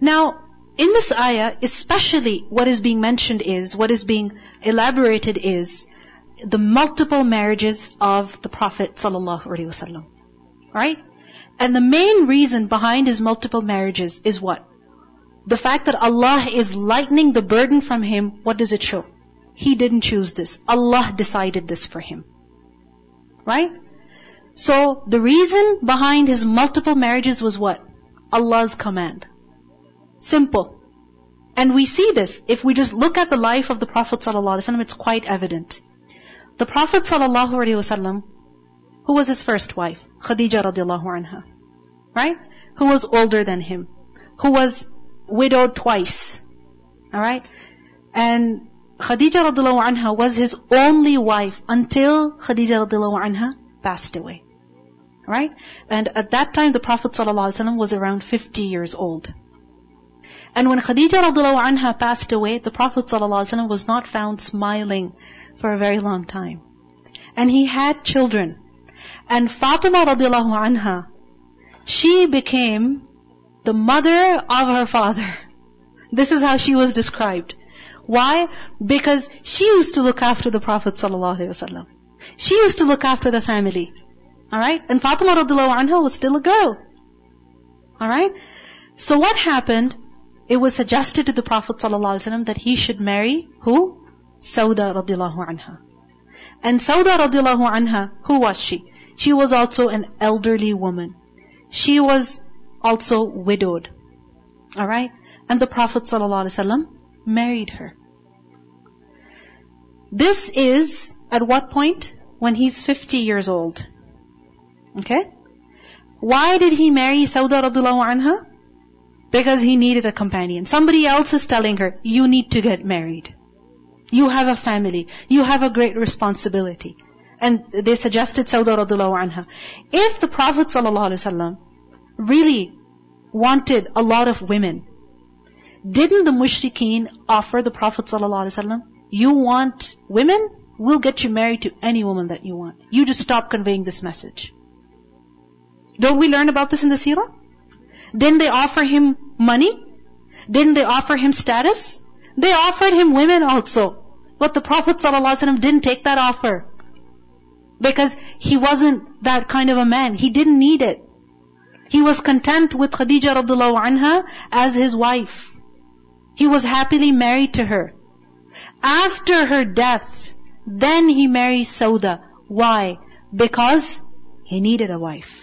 Now, in this ayah, especially what is being mentioned is, what is being elaborated is, the multiple marriages of the Prophet ﷺ. Right? And the main reason behind his multiple marriages is what? The fact that Allah is lightening the burden from him, what does it show? He didn't choose this. Allah decided this for him. Right? So, the reason behind his multiple marriages was what? Allah's command. Simple. And we see this, if we just look at the life of the Prophet ﷺ, it's quite evident. The Prophet ﷺ, who was his first wife? Khadija radiallahu anha. Right? Who was older than him. Who was widowed twice. Alright? And Khadija radiallahu anha was his only wife until Khadija radiallahu anha passed away. Right? And at that time the Prophet ﷺ was around 50 years old. And when Khadija radiallahu anha passed away, the Prophet ﷺ was not found smiling for a very long time. And he had children. And Fatima radiallahu anha, she became the mother of her father. This is how she was described. Why? Because she used to look after the Prophet ﷺ. She used to look after the family. Alright? And Fatima radiallahu anha was still a girl. Alright? So what happened? It was suggested to the Prophet ﷺ that he should marry who? Sauda radiallahu anha. And Sauda radiallahu anha, who was she? She was also an elderly woman. She was also widowed. Alright? And the Prophet ﷺ married her. This is at what point? When he's 50 years old. Okay? Why did he marry Sauda radiallahu anha? Because he needed a companion. Somebody else is telling her, you need to get married. You have a family. You have a great responsibility. And they suggested Sauda anha. If the Prophet ﷺ really wanted a lot of women, didn't the mushrikeen offer the Prophet ﷺ, you want women? We'll get you married to any woman that you want. You just stop conveying this message. Don't we learn about this in the seerah? Didn't they offer him money? Didn't they offer him status? They offered him women also. But the Prophet ﷺ didn't take that offer. Because he wasn't that kind of a man. He didn't need it. He was content with Khadija radiallahu anha as his wife. He was happily married to her. After her death, then he married Sauda. Why? Because he needed a wife.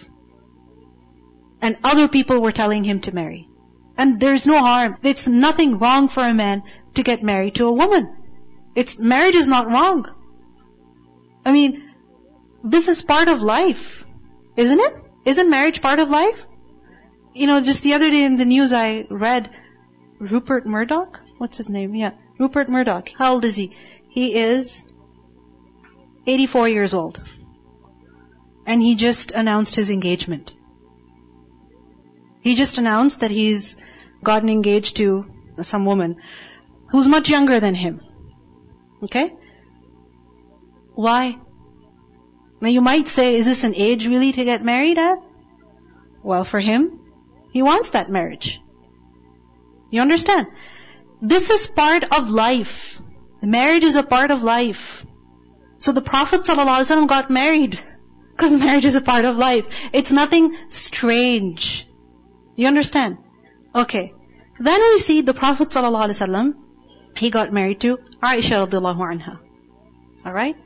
And other people were telling him to marry. And there's no harm. It's nothing wrong for a man to get married to a woman. It's, marriage is not wrong. I mean, this is part of life. Isn't it? Isn't marriage part of life? You know, just the other day in the news I read Rupert Murdoch? What's his name? Yeah. Rupert Murdoch. How old is he? He is 84 years old. And he just announced his engagement. He just announced that he's gotten engaged to some woman who's much younger than him. Okay? Why? Now you might say, is this an age really to get married at? Well, for him, he wants that marriage. You understand? This is part of life. Marriage is a part of life. So the Prophet ﷺ got married. Because marriage is a part of life. It's nothing strange. You understand? Okay. Then we see the Prophet ﷺ, he got married to Aisha radiallahu anha. Alright?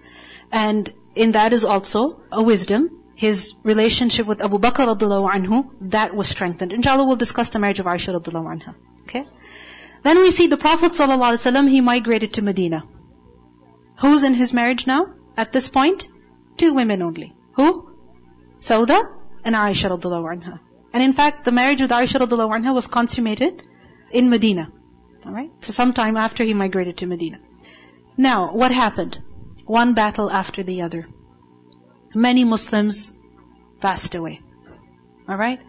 And in that is also a wisdom. His relationship with Abu Bakr radiallahu anhu, that was strengthened. Inshallah we'll discuss the marriage of Aisha radiallahu anha. Okay? Then we see the Prophet ﷺ, he migrated to Medina. Who's in his marriage now? At this point? Two women only. Who? Sauda and Aisha radiallahu anha. And in fact, the marriage with Aisha radiallahu anha was consummated in Medina. Alright? So sometime after he migrated to Medina. Now, what happened? One battle after the other. Many Muslims passed away. Alright?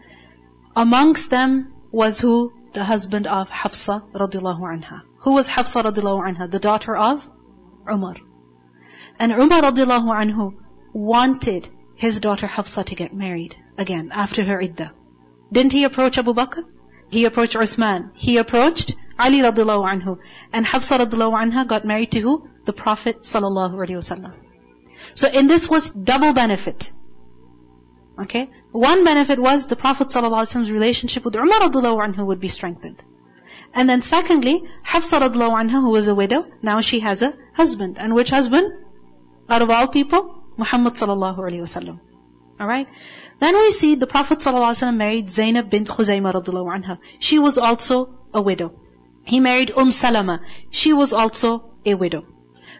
Amongst them was who? The husband of Hafsa radiallahu anha. Who was Hafsa radiallahu anha? The daughter of Umar. And Umar radiallahu anhu wanted his daughter Hafsa to get married again after her iddah. Didn't he approach Abu Bakr? He approached Uthman. He approached Ali radiallahu anhu. And Hafsa radiallahu anha got married to who? The Prophet sallallahu alaihi wasallam. So in this was double benefit. Okay? One benefit was the Prophet sallallahu ﷺ's relationship with Umar radiallahu anhu would be strengthened. And then secondly, Hafsa radiallahu anha who was a widow, now she has a husband. And which husband? Out of all people? Muhammad sallallahu alaihi wasallam. Alright? Then we see the Prophet ﷺ married Zainab bint Khuzaymah radiallahu anha. She was also a widow. He married Umm Salama. She was also a widow.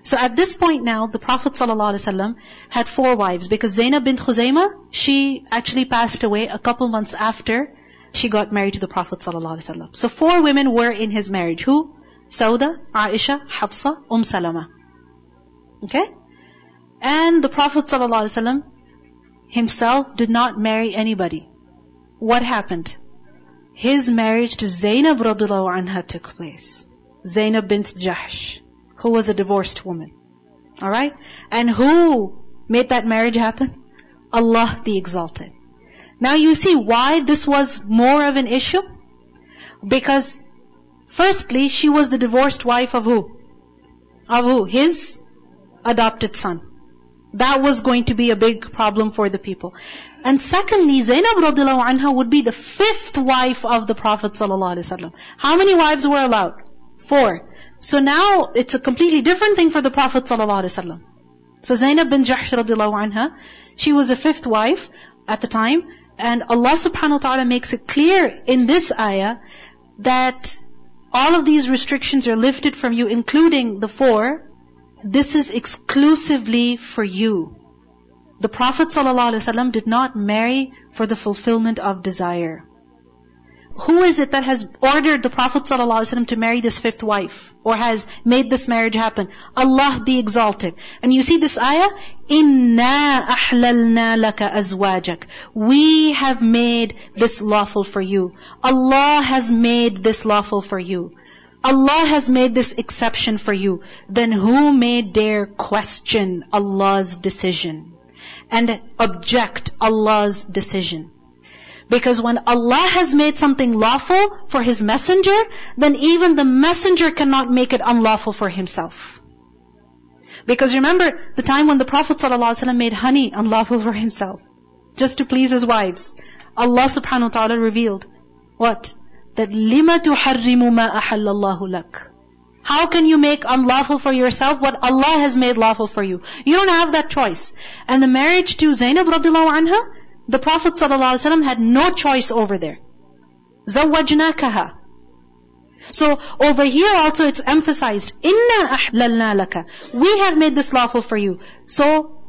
So at this point now, the Prophet ﷺ had four wives because Zainab bint Khuzaymah, she actually passed away a couple months after she got married to the Prophet ﷺ. So four women were in his marriage. Who? Sauda, Aisha, Hafsa, Umm Salama. Okay? And the Prophet ﷺ himself did not marry anybody. What happened? His marriage to Zainab radiallahu anha took place. Zainab bint Jahsh who was a divorced woman. Alright? And who made that marriage happen? Allah the Exalted. Now you see why this was more of an issue? Because firstly, she was the divorced wife of who? Of who? His adopted son. That was going to be a big problem for the people. And secondly, Zainab radiallahu anha would be the fifth wife of the Prophet sallallahu alaihi wasallam. How many wives were allowed? Four. So now it's a completely different thing for the Prophet ﷺ. So Zainab bin Jahsh radiallahu anha, she was a fifth wife at the time, and Allah subhanahu wa ta'ala makes it clear in this ayah that all of these restrictions are lifted from you, including the four. This is exclusively for you. The Prophet ﷺ did not marry for the fulfillment of desire. Who is it that has ordered the Prophet ﷺ to marry this fifth wife? Or has made this marriage happen? Allah the Exalted. And you see this ayah? Inna ahlalna laka azwajak. We have made this lawful for you. Allah has made this lawful for you. Allah has made this exception for you. Then who may dare question Allah's decision? And object Allah's decision? Because when Allah has made something lawful for His messenger, then even the messenger cannot make it unlawful for himself. Because remember the time when the Prophet ﷺ made honey unlawful for himself, just to please his wives. Allah subhanahu wa ta'ala revealed, what? That لِمَ تُحَرِّمُ مَا أَحَلَّ اللَّهُ لَكَ how can you make unlawful for yourself what Allah has made lawful for you? You don't have that choice. And the marriage to Zainab radiallahu anha, the Prophet ﷺ had no choice over there. زَوَّجْنَاكَهَا So over here also it's emphasized, إِنَّا أَحْلَلْنَا لَكَ We have made this lawful for you. So,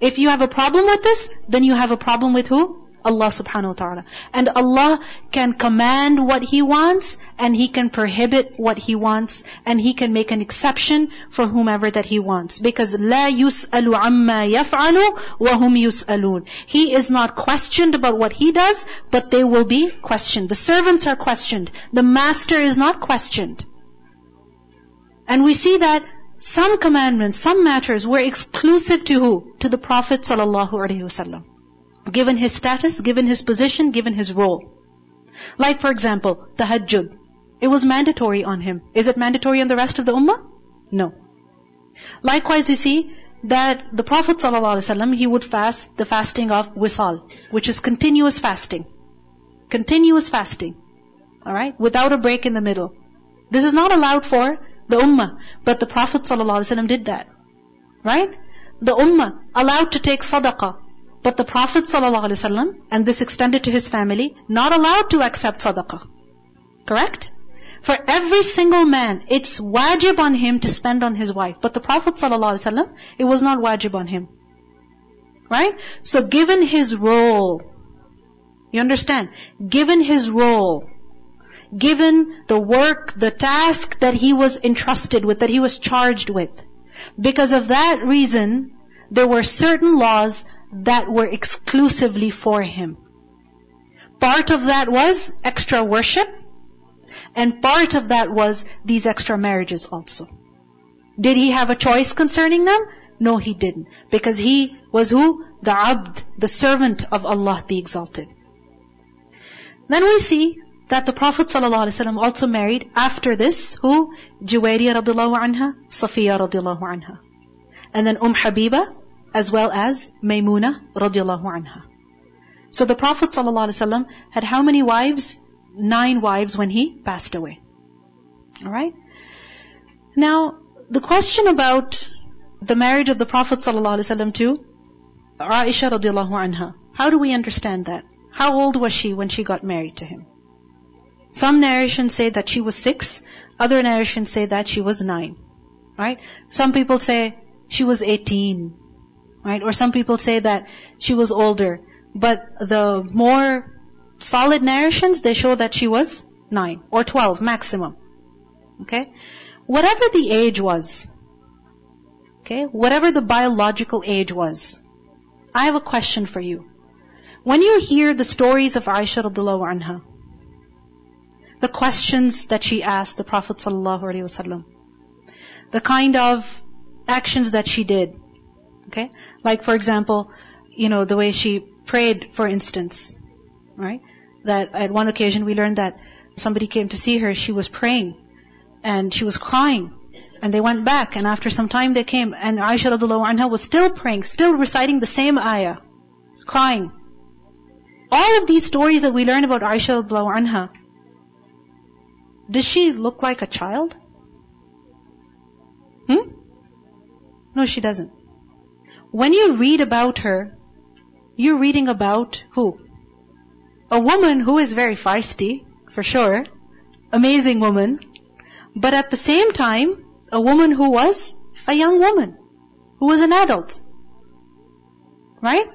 if you have a problem with this, then you have a problem with who? Allah subhanahu wa ta'ala. And Allah can command what He wants, and He can prohibit what He wants, and He can make an exception for whomever that He wants. Because لا يسأل عما يفعل وهم يسألون. He is not questioned about what He does, but they will be questioned. The servants are questioned. The master is not questioned. And we see that some commandments, some matters were exclusive to who? To the Prophet sallallahu alaihi wasallam. Given his status, given his position, given his role. Like for example, the tahajjud. It was mandatory on him. Is it mandatory on the rest of the ummah? No. Likewise, you see that the Prophet ﷺ, he would fast the fasting of wisal, which is continuous fasting. Continuous fasting. Alright? Without a break in the middle. This is not allowed for the ummah, but the Prophet ﷺ did that. Right? The ummah allowed to take sadaqah, but the Prophet ﷺ, and this extended to his family, not allowed to accept sadaqah. Correct? For every single man, it's wajib on him to spend on his wife. But the Prophet ﷺ, it was not wajib on him. Right? So given his role, you understand? Given his role, given the work, the task that he was entrusted with, that he was charged with, because of that reason, there were certain laws that were exclusively for him. Part of that was extra worship, and part of that was these extra marriages also. Did he have a choice concerning them? No, he didn't. Because he was who? The abd, the servant of Allah the Exalted. Then we see that the Prophet ﷺ also married after this, who? Juwayriyah radiallahu anha, Safiya radiallahu anha. And then Umm Habiba, as well as Maymuna radiallahu anha. So the Prophet ﷺ had how many wives? Nine wives when he passed away. Alright? Now, the question about the marriage of the Prophet ﷺ to Aisha radiallahu anha. How do we understand that? How old was she when she got married to him? Some narrations say that she was six, other narrations say that she was nine. Right? Some people say she was 18. Right? Or some people say that she was older. But the more solid narrations, they show that she was nine or 12 maximum. Okay? Whatever the age was, okay, whatever the biological age was, I have a question for you. When you hear the stories of Aisha radiallahu anha, the questions that she asked the Prophet ﷺ, the kind of actions that she did. Okay? Like for example, you know, the way she prayed, for instance. Right? That at one occasion we learned that somebody came to see her, she was praying and she was crying. And they went back and after some time they came and Aisha radiallahu anha was still praying, still reciting the same ayah, crying. All of these stories that we learn about Aisha radiallahu anha, does she look like a child? Hmm? No, she doesn't. When you read about her, you're reading about who? A woman who is very feisty, for sure. Amazing woman. But at the same time, a woman who was a young woman. Who was an adult. Right?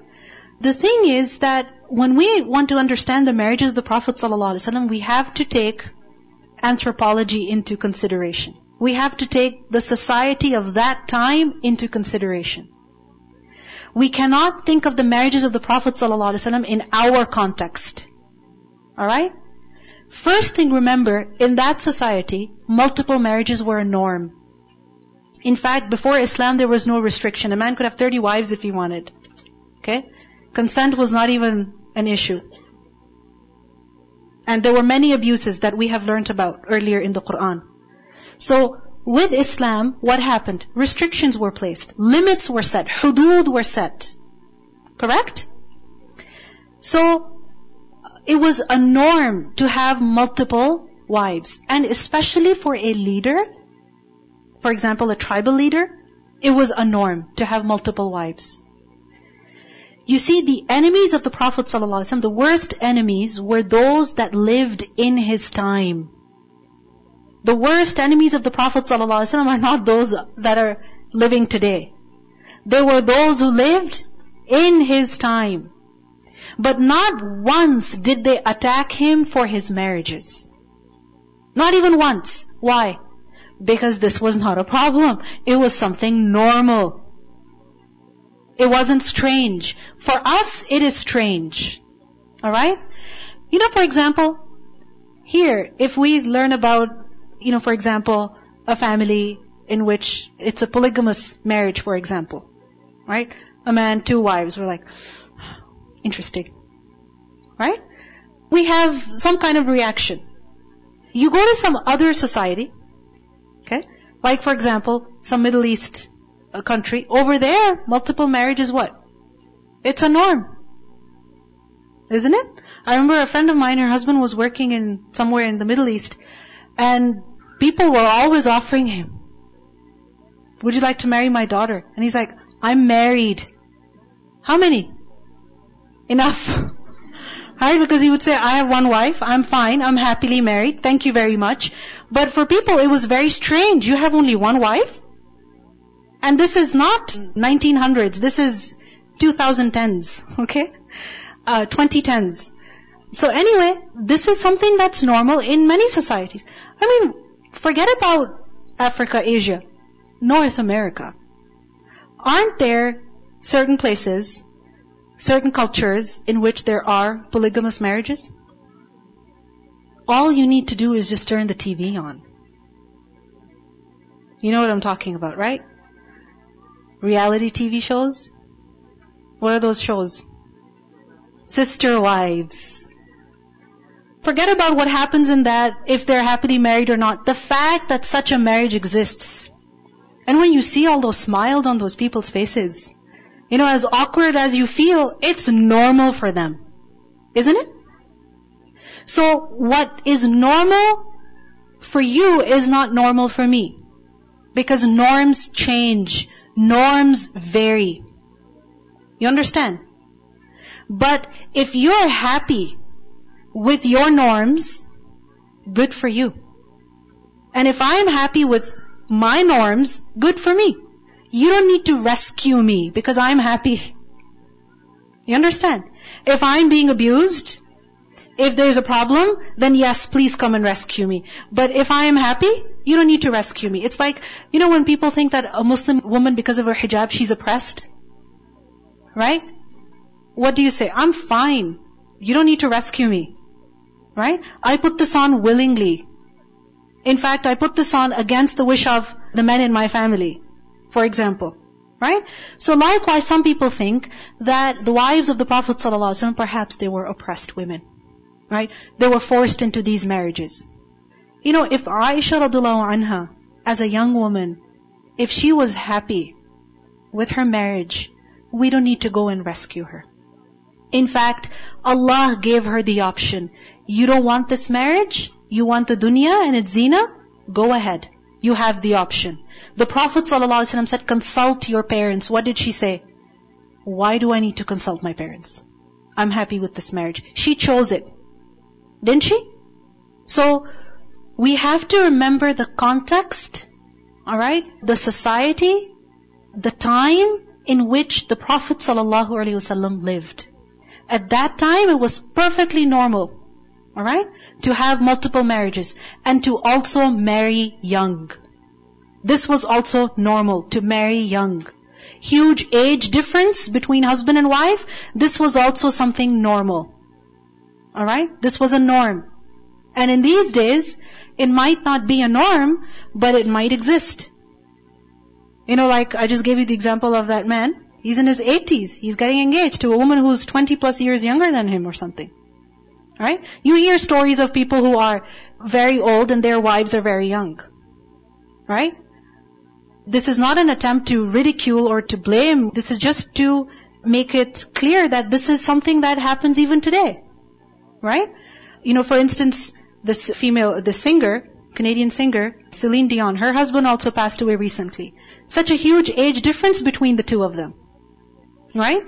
The thing is that when we want to understand the marriages of the Prophet ﷺ, we have to take anthropology into consideration. We have to take the society of that time into consideration. We cannot think of the marriages of the Prophet ﷺ in our context. Alright? First thing remember, in that society, multiple marriages were a norm. In fact, before Islam there was no restriction. A man could have 30 wives if he wanted. Okay? Consent was not even an issue. And there were many abuses that we have learned about earlier in the Quran. So, with Islam, what happened? Restrictions were placed. Limits were set. Hudud were set. Correct? So, it was a norm to have multiple wives. And especially for a leader, for example, a tribal leader, it was a norm to have multiple wives. You see, the enemies of the Prophet ﷺ, the worst enemies were those that lived in his time. The worst enemies of the Prophet ﷺ are not those that are living today. They were those who lived in his time. But not once did they attack him for his marriages. Not even once. Why? Because this was not a problem. It was something normal. It wasn't strange. For us, it is strange. Alright? You know, for example, here, if we learn about, you know, for example, a family in which it's a polygamous marriage, for example. Right? A man, two wives. We're like, interesting. Right? We have some kind of reaction. You go to some other society, okay? Like for example, some Middle East uh, country. Over there, multiple marriage is what? It's a norm. Isn't it? I remember a friend of mine, her husband was working in somewhere in the Middle East, and people were always offering him, would you like to marry my daughter? And he's like, I'm married. How many? Enough. Right? Because he would say, I have one wife, I'm fine, I'm happily married, thank you very much. But for people, it was very strange. You have only one wife? And this is not 1900s, this is 2010s, okay? Uh, 2010s. So anyway, this is something that's normal in many societies. I mean, forget about Africa, Asia, North America. Aren't there certain places, certain cultures in which there are polygamous marriages? All you need to do is just turn the TV on. You know what I'm talking about, right? reality TV shows? What are those shows? Sister Wives. Forget about what happens in that, if they're happily married or not. The fact that such a marriage exists. And when you see all those smiles on those people's faces, you know, as awkward as you feel, it's normal for them. Isn't it? So what is normal for you is not normal for me. Because norms change. Norms vary. You understand? But if you're happy with your norms, good for you. And if I'm happy with my norms, good for me. You don't need to rescue me because I'm happy. You understand? If I'm being abused, if there's a problem, then yes, please come and rescue me. But if I am happy, you don't need to rescue me. It's like, you know when people think that a Muslim woman, because of her hijab, she's oppressed? Right? What do you say? I'm fine. You don't need to rescue me. Right? I put this on willingly. In fact, I put this on against the wish of the men in my family, for example. Right? So likewise, some people think that the wives of the Prophet ﷺ, perhaps they were oppressed women. Right? They were forced into these marriages. You know, if Aisha radiallahu anha, as a young woman, if she was happy with her marriage, we don't need to go and rescue her. In fact, Allah gave her the option. You don't want this marriage? You want the dunya and its zeenah? Go ahead. You have the option. The Prophet ﷺ said, consult your parents. What did she say? Why do I need to consult my parents? I'm happy with this marriage. She chose it. Didn't she? So, we have to remember the context, alright? The society, the time in which the Prophet ﷺ lived. At that time, it was perfectly normal. Alright? To have multiple marriages. And to also marry young. This was also normal, to marry young. Huge age difference between husband and wife, this was also something normal. Alright? This was a norm. And in these days, it might not be a norm, but it might exist. You know, like I just gave you the example of that man. He's in his 80s. He's getting engaged to a woman who's 20 plus years younger than him or something. Right? You hear stories of people who are very old and their wives are very young. Right? This is not an attempt to ridicule or to blame. This is just to make it clear that this is something that happens even today. Right? You know, for instance, this female, the singer, Canadian singer, Celine Dion, her husband also passed away recently. Such a huge age difference between the two of them. Right?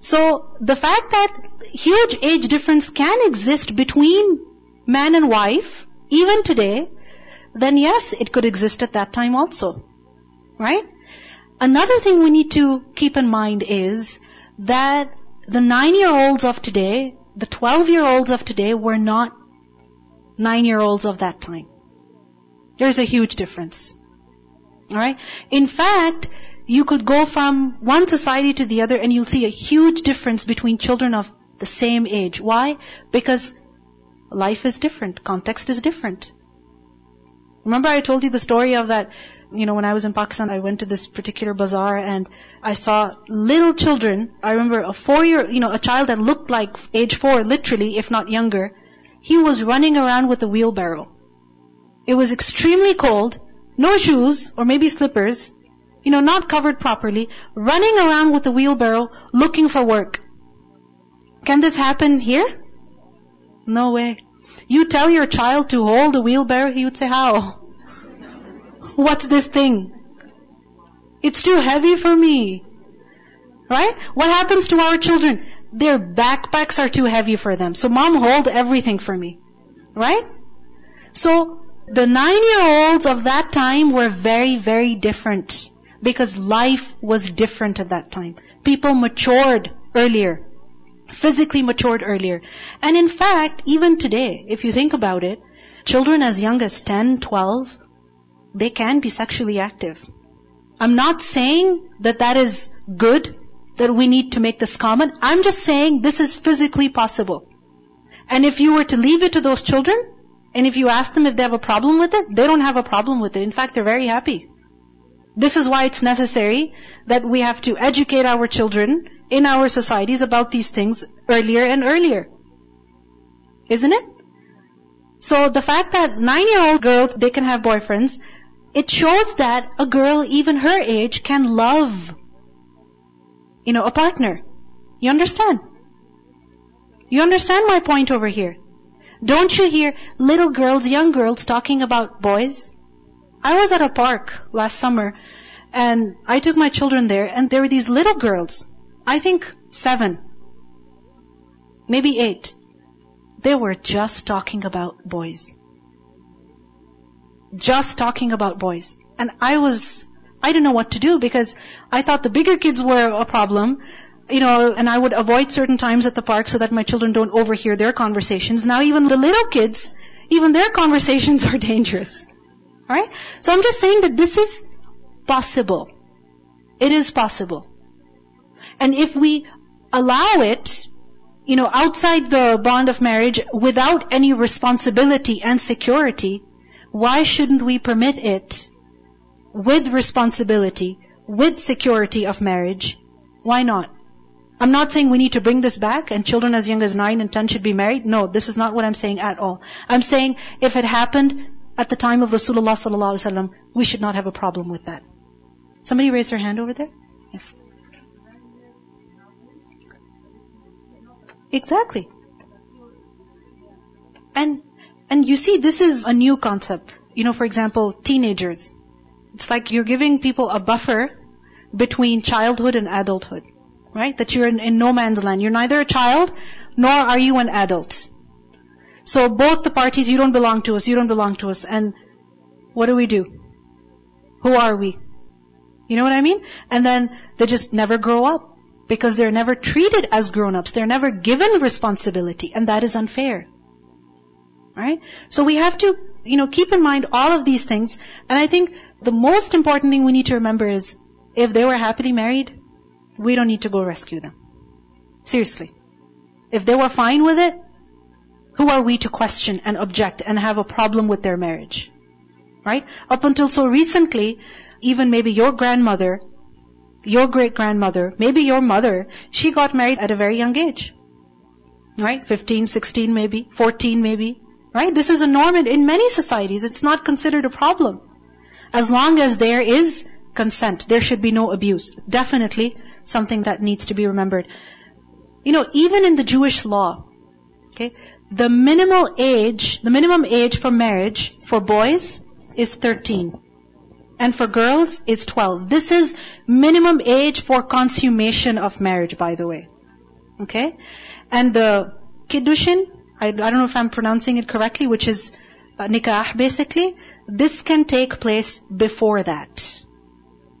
So the fact that huge age difference can exist between man and wife, even today, then yes, it could exist at that time also. Right? Another thing we need to keep in mind is that the nine-year-olds of today, the twelve-year-olds of today were not nine-year-olds of that time. There's a huge difference. Alright? In fact, you could go from one society to the other and you'll see a huge difference between children of the same age. Why? Because life is different. Context is different. Remember I told you the story of that, you know, when I was in Pakistan, I went to this particular bazaar and I saw little children. I remember a four year, you know, a child that looked like age four, literally, if not younger. He was running around with a wheelbarrow. It was extremely cold, no shoes, or maybe slippers, you know, not covered properly, running around with a wheelbarrow looking for work. Can this happen here? No way. You tell your child to hold a wheelbarrow, he would say, how? What's this thing? It's too heavy for me. Right? What happens to our children? Their backpacks are too heavy for them. So mom hold everything for me. Right? So the nine-year-olds of that time were very, very different because life was different at that time. People matured earlier. Physically matured earlier. And in fact, even today, if you think about it, children as young as 10, 12, they can be sexually active. I'm not saying that that is good, that we need to make this common. I'm just saying this is physically possible. And if you were to leave it to those children, and if you ask them if they have a problem with it, they don't have a problem with it. In fact, they're very happy. This is why it's necessary that we have to educate our children in our societies about these things earlier and earlier. Isn't it? So the fact that nine-year-old girls, they can have boyfriends, it shows that a girl, even her age, can love, you know, a partner. You understand? You understand my point over here? Don't you hear little girls, young girls talking about boys? I was at a park last summer and I took my children there and there were these little girls, I think seven, maybe eight. They were just talking about boys. Just talking about boys. And I was, I didn't know what to do because I thought the bigger kids were a problem, you know, and I would avoid certain times at the park so that my children don't overhear their conversations. Now even the little kids, even their conversations are dangerous. Alright? So I'm just saying that this is possible. It is possible. And if we allow it, you know, outside the bond of marriage without any responsibility and security, why shouldn't we permit it with responsibility, with security of marriage? Why not? I'm not saying we need to bring this back and children as young as 9 and 10 should be married. No, this is not what I'm saying at all. I'm saying if it happened at the time of Rasulullah sallallahu alaihi wasallam, we should not have a problem with that. Somebody raise their hand over there? Yes. Exactly. And, and you see, this is a new concept. You know, for example, teenagers. It's like you're giving people a buffer between childhood and adulthood. Right? That you're in, in no man's land. You're neither a child, nor are you an adult. So both the parties, you don't belong to us, you don't belong to us. And what do we do? Who are we? You know what I mean? And then they just never grow up because they're never treated as grown-ups. They're never given responsibility and that is unfair. Right? So we have to, you know, keep in mind all of these things. And I think the most important thing we need to remember is if they were happily married, we don't need to go rescue them. Seriously. If they were fine with it, who are we to question and object and have a problem with their marriage? Right? Up until so recently, even maybe your grandmother your great grandmother, maybe your mother, she got married at a very young age. Right? 15, 16 maybe, 14 maybe. Right? This is a norm in, in many societies. It's not considered a problem. As long as there is consent, there should be no abuse. Definitely something that needs to be remembered. You know, even in the Jewish law, okay, the minimal age, the minimum age for marriage for boys is 13 and for girls is 12. This is minimum age for consummation of marriage, by the way. Okay? And the kiddushin, I, I don't know if I'm pronouncing it correctly, which is uh, nikah basically, this can take place before that.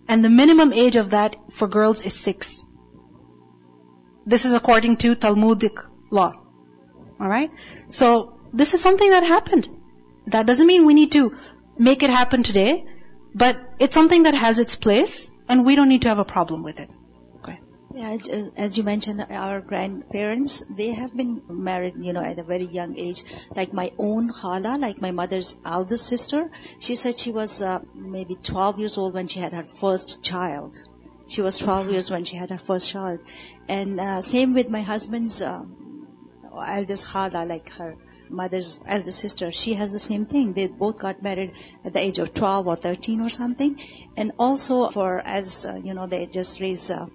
And the minimum age of that for girls is six. This is according to Talmudic law. Alright? So, this is something that happened. That doesn't mean we need to make it happen today. But it's something that has its place, and we don't need to have a problem with it. Okay. Yeah, as you mentioned, our grandparents, they have been married, you know, at a very young age. Like my own Hala, like my mother's eldest sister, she said she was uh, maybe 12 years old when she had her first child. She was 12 years when she had her first child. And uh, same with my husband's uh, eldest Hala, like her mother's elder sister, she has the same thing. They both got married at the age of 12 or 13 or something. And also for, as, uh, you know, they just raise uh,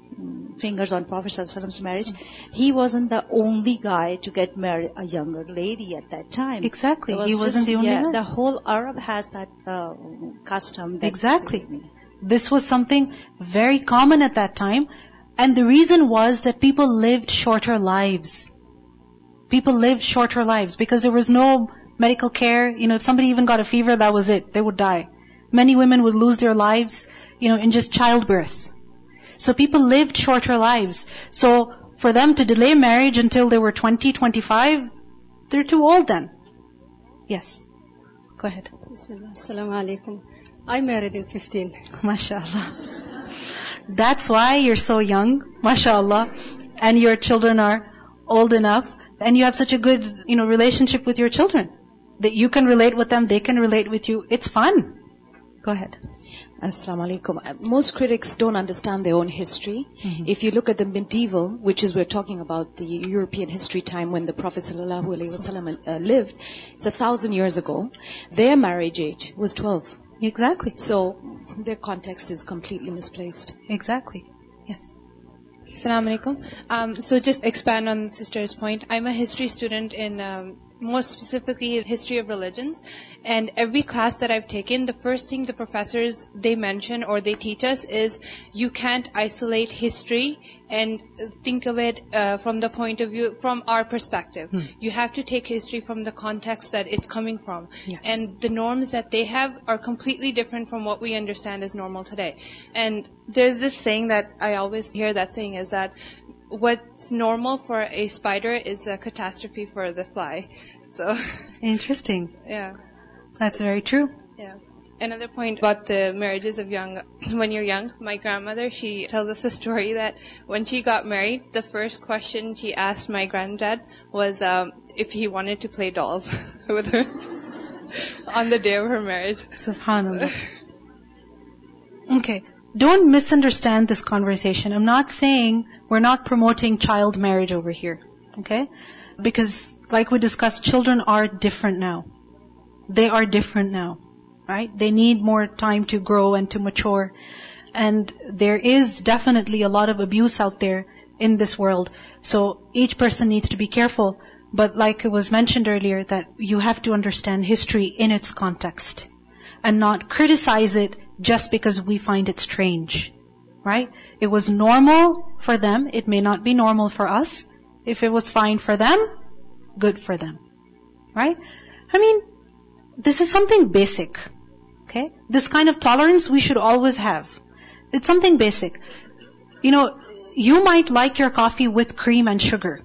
fingers on Prophet Prophet's marriage, he wasn't the only guy to get married a younger lady at that time. Exactly. Was he wasn't just, the only yeah, one. The whole Arab has that uh, custom. That exactly. This was something very common at that time. And the reason was that people lived shorter lives people lived shorter lives because there was no medical care. You know, if somebody even got a fever, that was it. They would die. Many women would lose their lives, you know, in just childbirth. So people lived shorter lives. So for them to delay marriage until they were 20, 25, they're too old then. Yes. Go ahead. Assalamu alaikum. I married in 15. MashaAllah. That's why you're so young, MashaAllah. And your children are old enough and you have such a good, you know, relationship with your children. That you can relate with them, they can relate with you. It's fun. Go ahead. Assalamu alaikum. Uh, Most critics don't understand their own history. If you look at the medieval, which is we're talking about the European history time when the Prophet sallallahu alaihi wasallam uh, lived, it's a thousand years ago. Their marriage age was 12. Exactly. So their context is completely misplaced. Exactly. Yes. Assalamu alaikum. Um, so just expand on sister's point. I'm a history student in, um, more specifically, history of religions. And every class that I've taken, the first thing the professors, they mention or they teach us is you can't isolate history and think of it uh, from the point of view, from our perspective. You have to take history from the context that it's coming from. Yes. And the norms that they have are completely different from what we understand as normal today. And there's this saying that I always hear that saying is that what's normal for a spider is a catastrophe for the fly. So, Interesting. yeah. That's very true. Yeah. Another point about the marriages of young, when you're young, my grandmother, she tells us a story that when she got married, the first question she asked my granddad was um, if he wanted to play dolls with her on the day of her marriage. Subhanallah. Okay. Don't misunderstand this conversation. I'm not saying we're not promoting child marriage over here. Okay? Because, like we discussed, children are different now. They are different now. Right? They need more time to grow and to mature. And there is definitely a lot of abuse out there in this world. So each person needs to be careful. But like it was mentioned earlier, that you have to understand history in its context and not criticize it just because we find it strange. Right? It was normal for them. It may not be normal for us. If it was fine for them, good for them. Right? I mean, this is something basic. Okay? This kind of tolerance we should always have. It's something basic. You know, you might like your coffee with cream and sugar.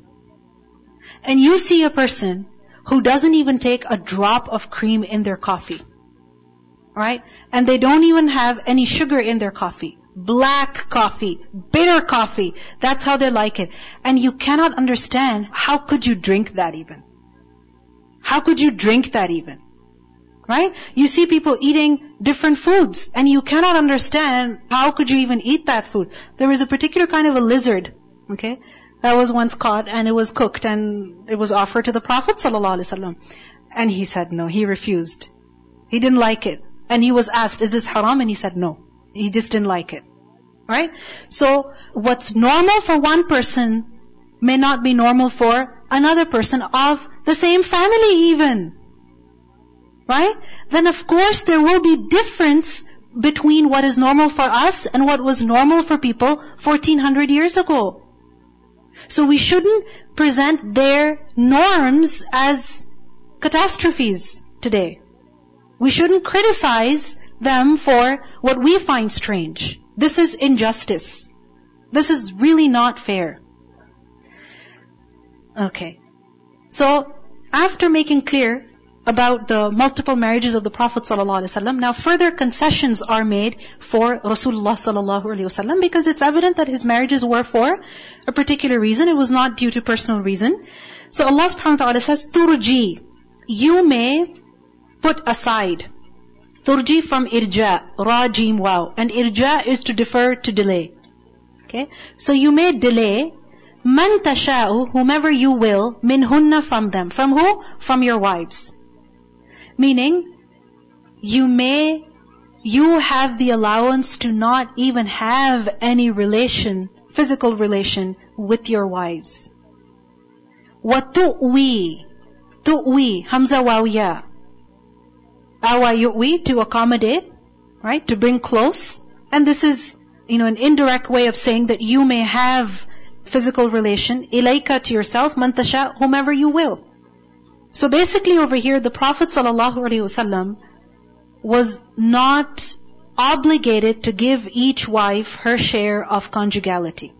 And you see a person who doesn't even take a drop of cream in their coffee. Right? And they don't even have any sugar in their coffee. Black coffee, bitter coffee. That's how they like it. And you cannot understand how could you drink that even? How could you drink that even? Right? You see people eating different foods and you cannot understand how could you even eat that food. There was a particular kind of a lizard, okay, that was once caught and it was cooked and it was offered to the Prophet ﷺ. And he said no, he refused. He didn't like it. And he was asked, is this haram? And he said no. He just didn't like it. Right? So, what's normal for one person may not be normal for another person of the same family even. Right? Then of course there will be difference between what is normal for us and what was normal for people 1400 years ago. So we shouldn't present their norms as catastrophes today. We shouldn't criticize them for what we find strange. This is injustice. This is really not fair. Okay. So, after making clear about the multiple marriages of the Prophet ﷺ, now further concessions are made for Rasulullah ﷺ because it's evident that his marriages were for a particular reason. It was not due to personal reason. So Allah subhanahu wa ta'ala says, Turji, you may put aside. Turji from irja, ra jim waw. And irja is to defer, to delay. Okay? So you may delay man tasha'u, whomever you will, min hunna from them. From who? From your wives. Meaning, you may, you have the allowance to not even have any relation, physical relation with your wives. What tuwi تُؤْوِي Hamza wawya wawiya. Awa yu'wi, to accommodate, right? To bring close. And this is, you know, an indirect way of saying that you may have physical relation, ilayka to yourself, mantasha, whomever you will. So basically over here, the Prophet ﷺ was not obligated to give each wife her share of conjugality.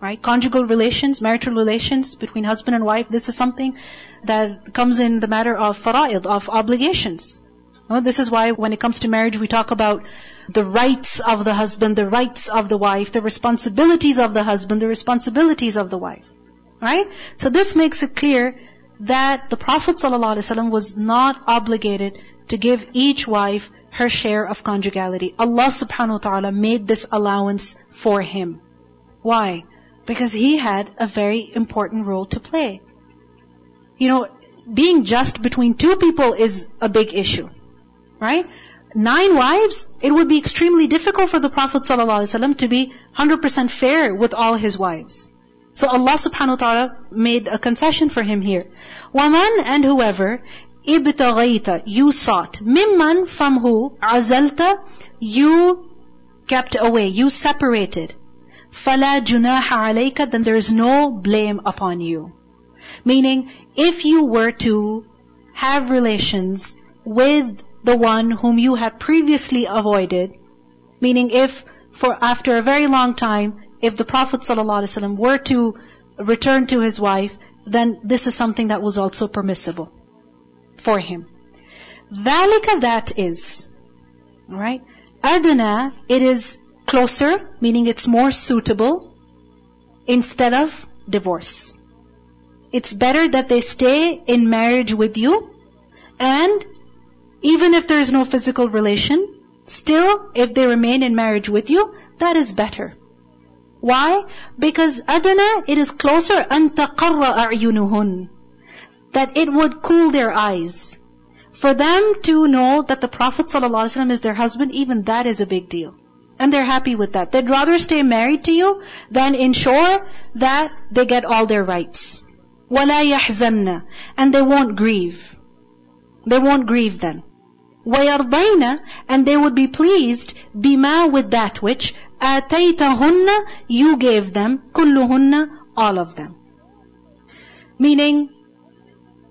Right? Conjugal relations, marital relations between husband and wife, this is something that comes in the matter of fara'id, of obligations. No, this is why when it comes to marriage, we talk about the rights of the husband, the rights of the wife, the responsibilities of the husband, the responsibilities of the wife. Right? So this makes it clear that the Prophet ﷺ was not obligated to give each wife her share of conjugality. Allah subhanahu wa ta'ala made this allowance for him. Why? Because he had a very important role to play. You know, being just between two people is a big issue. Right? Nine wives, it would be extremely difficult for the Prophet ﷺ to be 100% fair with all his wives. So Allah subhanahu wa ta'ala made a concession for him here. Waman and whoever, ibtaghaita, you sought. Mimman from who? Azalta, you kept away, you separated. Fala junaha alayka, then there is no blame upon you. Meaning, if you were to have relations with the one whom you had previously avoided. Meaning if for after a very long time, if the Prophet ﷺ were to return to his wife, then this is something that was also permissible for him. Valika that is. Right? Adana, it is closer, meaning it's more suitable, instead of divorce. It's better that they stay in marriage with you and even if there is no physical relation, still, if they remain in marriage with you, that is better. Why? Because adana, it is closer, أَن تَقَرَّ أَعْيُنُهُنْ That it would cool their eyes. For them to know that the Prophet ﷺ is their husband, even that is a big deal. And they're happy with that. They'd rather stay married to you than ensure that they get all their rights. وَلَا يَحْزَنَّ And they won't grieve. They won't grieve then. وَيَرْضَيْنَ And they would be pleased بِمَا with that which آتَيْتَهُنَّ You gave them كُلُّهُنَّ All of them. Meaning,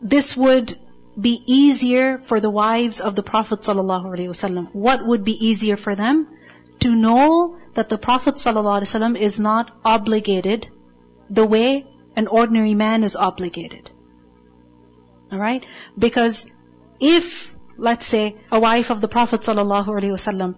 this would be easier for the wives of the Prophet ﷺ. What would be easier for them? To know that the Prophet ﷺ is not obligated the way an ordinary man is obligated. Alright? Because if, let's say, a wife of the Prophet ﷺ,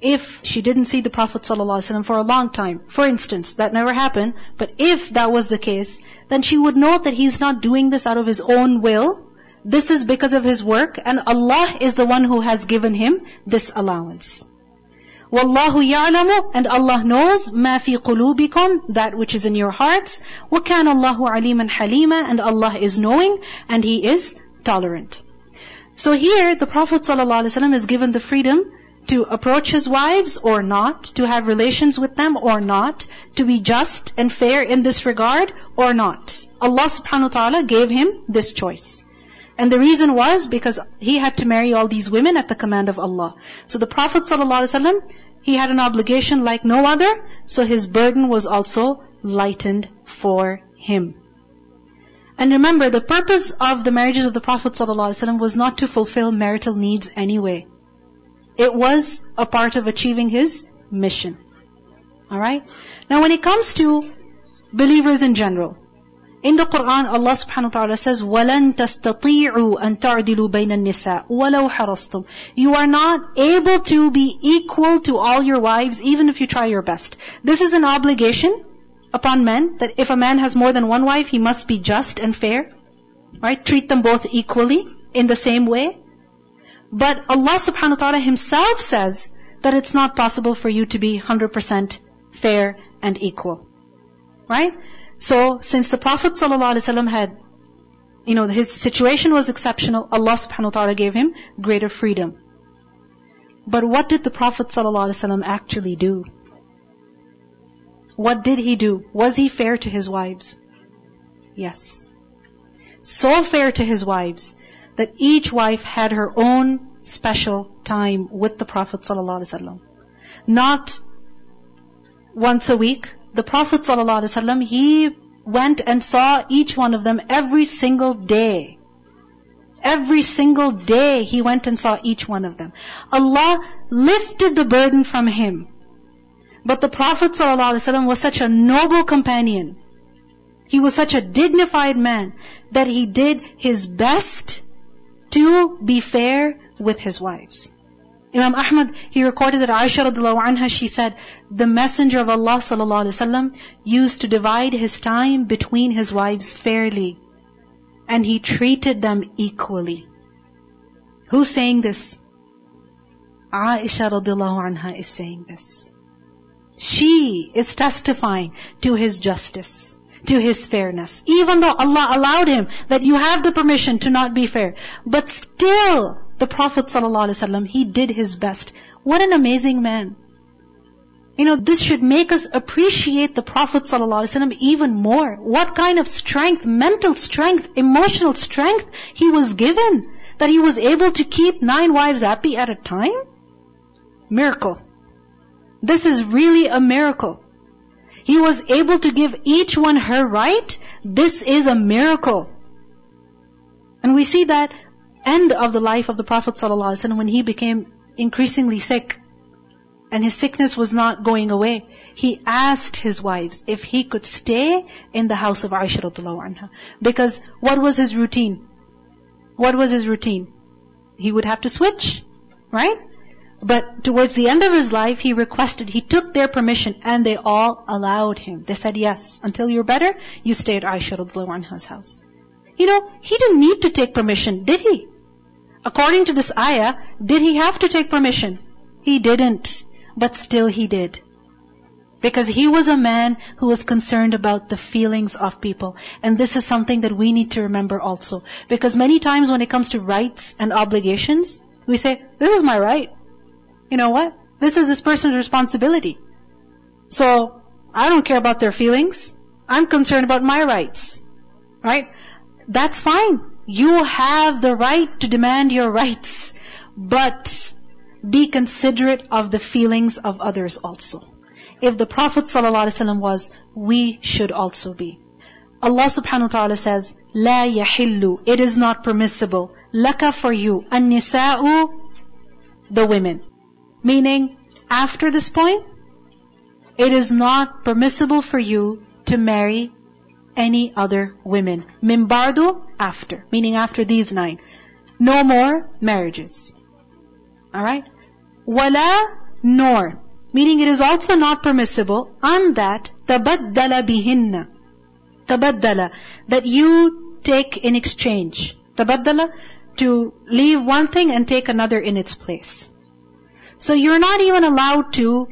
if she didn't see the Prophet ﷺ for a long time, for instance, that never happened, but if that was the case, then she would know that he's not doing this out of his own will. This is because of his work, and Allah is the one who has given him this allowance. Wallahu ya'lamu, and Allah knows ma fi qulubikum, that which is in your hearts. Wa kana Allahu aliman halima, and Allah is knowing, and He is tolerant. So here, the Prophet ﷺ is given the freedom to approach his wives or not, to have relations with them or not, to be just and fair in this regard or not. Allah subhanahu wa ta'ala gave him this choice. And the reason was because he had to marry all these women at the command of Allah. So the Prophet ﷺ, he had an obligation like no other, so his burden was also lightened for him. And remember, the purpose of the marriages of the Prophet ﷺ was not to fulfill marital needs anyway. It was a part of achieving his mission. Alright? Now when it comes to believers in general, in the Quran, Allah subhanahu wa ta'ala says, وَلَن تَسْتَطِيعُوا أَن تَعْدِلُوا بَيْنَ النِّسَاءِ وَلَوْ حَرَصْتُمْ You are not able to be equal to all your wives, even if you try your best. This is an obligation upon men, that if a man has more than one wife, he must be just and fair. Right? Treat them both equally, in the same way. But Allah subhanahu wa ta'ala himself says that it's not possible for you to be 100% fair and equal. Right? So, since the Prophet ﷺ had, you know, his situation was exceptional, Allah subhanahu wa ta'ala gave him greater freedom. But what did the Prophet ﷺ actually do? What did he do? Was he fair to his wives? Yes. So fair to his wives that each wife had her own special time with the Prophet ﷺ. Not once a week. The Prophet ﷺ, he went and saw each one of them every single day. Every single day he went and saw each one of them. Allah lifted the burden from him. But the Prophet ﷺ was such a noble companion. He was such a dignified man that he did his best to be fair with his wives. Imam Ahmad, he recorded that Aisha radiallahu anha, she said, the Messenger of Allah sallallahu wasallam used to divide his time between his wives fairly. And he treated them equally. Who's saying this? Aisha radiallahu anha is saying this. She is testifying to his justice, to his fairness. Even though Allah allowed him that you have the permission to not be fair. But still, the Prophet ﷺ, he did his best. What an amazing man. You know, this should make us appreciate the Prophet ﷺ even more. What kind of strength, mental strength, emotional strength he was given. That he was able to keep nine wives happy at a time? Miracle. This is really a miracle. He was able to give each one her right. This is a miracle. And we see that end of the life of the Prophet ﷺ when he became increasingly sick and his sickness was not going away. He asked his wives if he could stay in the house of Aisha anha. Because what was his routine? What was his routine? He would have to switch, right? But towards the end of his life, he requested, he took their permission and they all allowed him. They said, yes, until you're better, you stay at Aisha anha's house. You know, he didn't need to take permission, did he? According to this ayah, did he have to take permission? He didn't. But still he did. Because he was a man who was concerned about the feelings of people. And this is something that we need to remember also. Because many times when it comes to rights and obligations, we say, this is my right You know what? This is this person's responsibility. So, I don't care about their feelings. I'm concerned about my rights. Right? That's fine. You have the right to demand your rights. But, be considerate of the feelings of others also. If the Prophet ﷺ was, we should also be. Allah subhanahu wa ta'ala says, لا يحل, it is not permissible, laka for you, النساء, the women. Meaning, after this point, it is not permissible for you to marry any other women. Mimbardu, after. Meaning after these nine. No more marriages. Alright? Wala, nor. Meaning it is also not permissible on that tabaddala bihinna. Tabaddala. That you take in exchange. Tabaddala, to leave one thing and take another in its place. So you're not even allowed to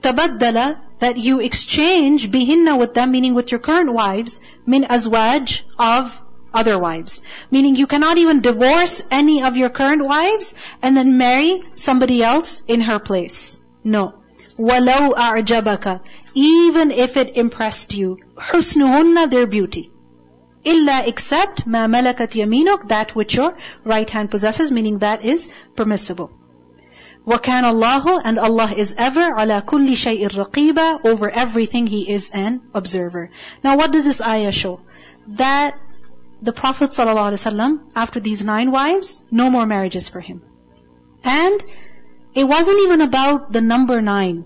tabaddala, that you exchange bihinna with them, meaning with your current wives, min azwaj, of other wives. Meaning you cannot even divorce any of your current wives and then marry somebody else in her place. No. وَلَوْ أَعْجَبَكَ Even if it impressed you. حُسْنُهُنَّ Their beauty. إِلَّا except مَا مَلَكَتْ يَمِينُكَ That which your right hand possesses, meaning that is permissible. وَكَانَ اللَّهُ And Allah is ever عَلَى كُلِّ شَيْءٍ رَقِيبًا Over everything He is an observer. Now what does this ayah show? That the Prophet ﷺ, after these nine wives, no more marriages for him. And it wasn't even about the number nine.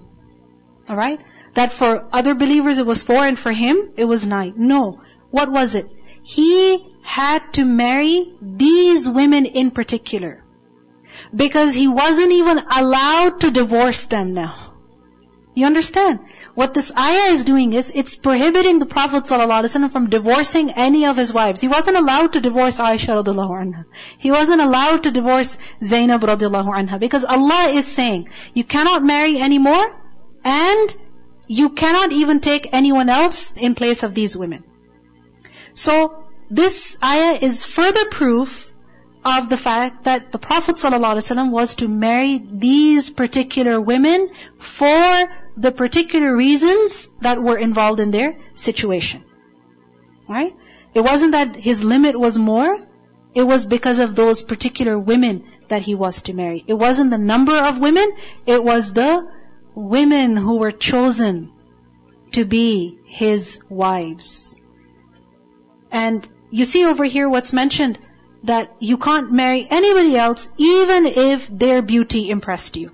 Alright? That for other believers it was four and for him it was nine. No. What was it? He had to marry these women in particular. Because he wasn't even allowed to divorce them now. You understand? What this ayah is doing is, it's prohibiting the Prophet ﷺ from divorcing any of his wives. He wasn't allowed to divorce Aisha radiallahu anha. He wasn't allowed to divorce Zainab radiallahu anha. Because Allah is saying, you cannot marry anymore, and you cannot even take anyone else in place of these women. So, this ayah is further proof of the fact that the Prophet ﷺ was to marry these particular women for the particular reasons that were involved in their situation. Right? It wasn't that his limit was more, it was because of those particular women that he was to marry. It wasn't the number of women, it was the women who were chosen to be his wives. And you see over here what's mentioned, that you can't marry anybody else even if their beauty impressed you.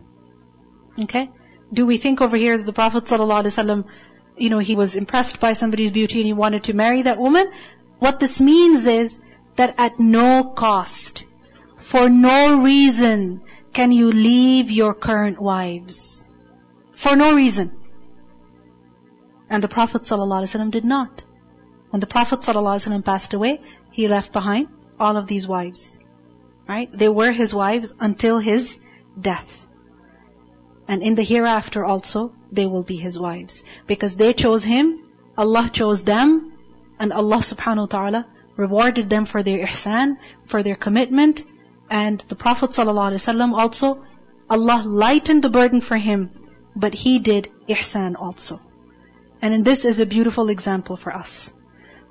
Okay? Do we think over here that the Prophet ﷺ, you know, he was impressed by somebody's beauty and he wanted to marry that woman? What this means is that at no cost, for no reason, can you leave your current wives. For no reason. And the Prophet ﷺ did not. When the Prophet ﷺ passed away, he left behind all of these wives. Right? They were his wives until his death. And in the hereafter also, they will be his wives. Because they chose him, Allah chose them, and Allah subhanahu wa ta'ala rewarded them for their ihsan, for their commitment, and the Prophet ﷺ also, Allah lightened the burden for him, but he did ihsan also. And this is a beautiful example for us.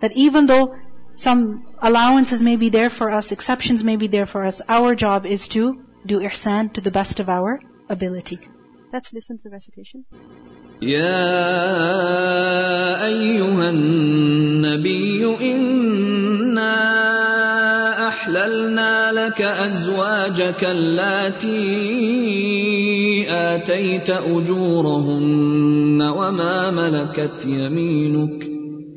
That even though some allowances may be there for us, exceptions may be there for us, our job is to do ihsan to the best of our ability. Let's listen to the recitation. يا ايها النبي انا احللنا لك ازواجك اللاتي اتيت اجورهن وما ملكت يمينك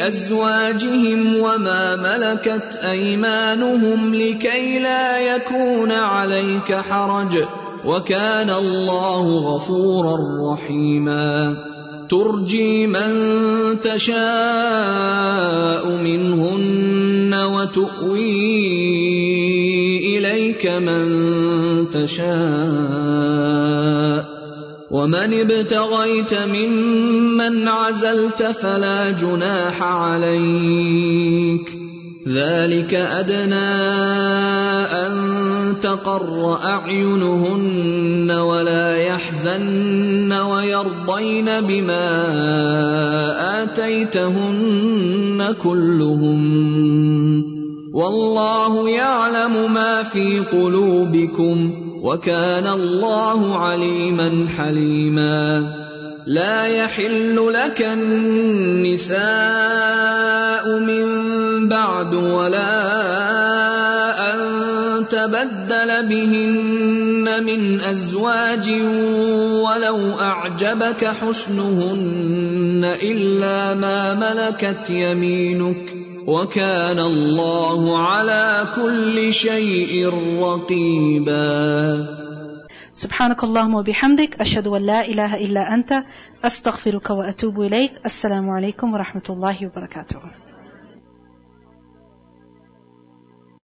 أزواجهم وما ملكت أيمانهم لكي لا يكون عليك حرج وكان الله غفورا رحيما. ترجي من تشاء منهن وتؤوي إليك من تشاء. ومن ابتغيت ممن عزلت فلا جناح عليك. ذلك أدنى أن تقر أعينهن ولا يحزن ويرضين بما آتيتهن كلهم. والله يعلم ما في قلوبكم. وكان الله عليما حليما. لا يحل لك النساء من بعد ولا أن تبدل بهن من أزواج ولو أعجبك حسنهن إلا ما ملكت يمينك. وكان الله على كل شيء رقيبا. سبحانك اللهم وبحمدك أشهد أن لا إله إلا أنت أستغفرك وأتوب إليك. السلام عليكم ورحمة الله وبركاته.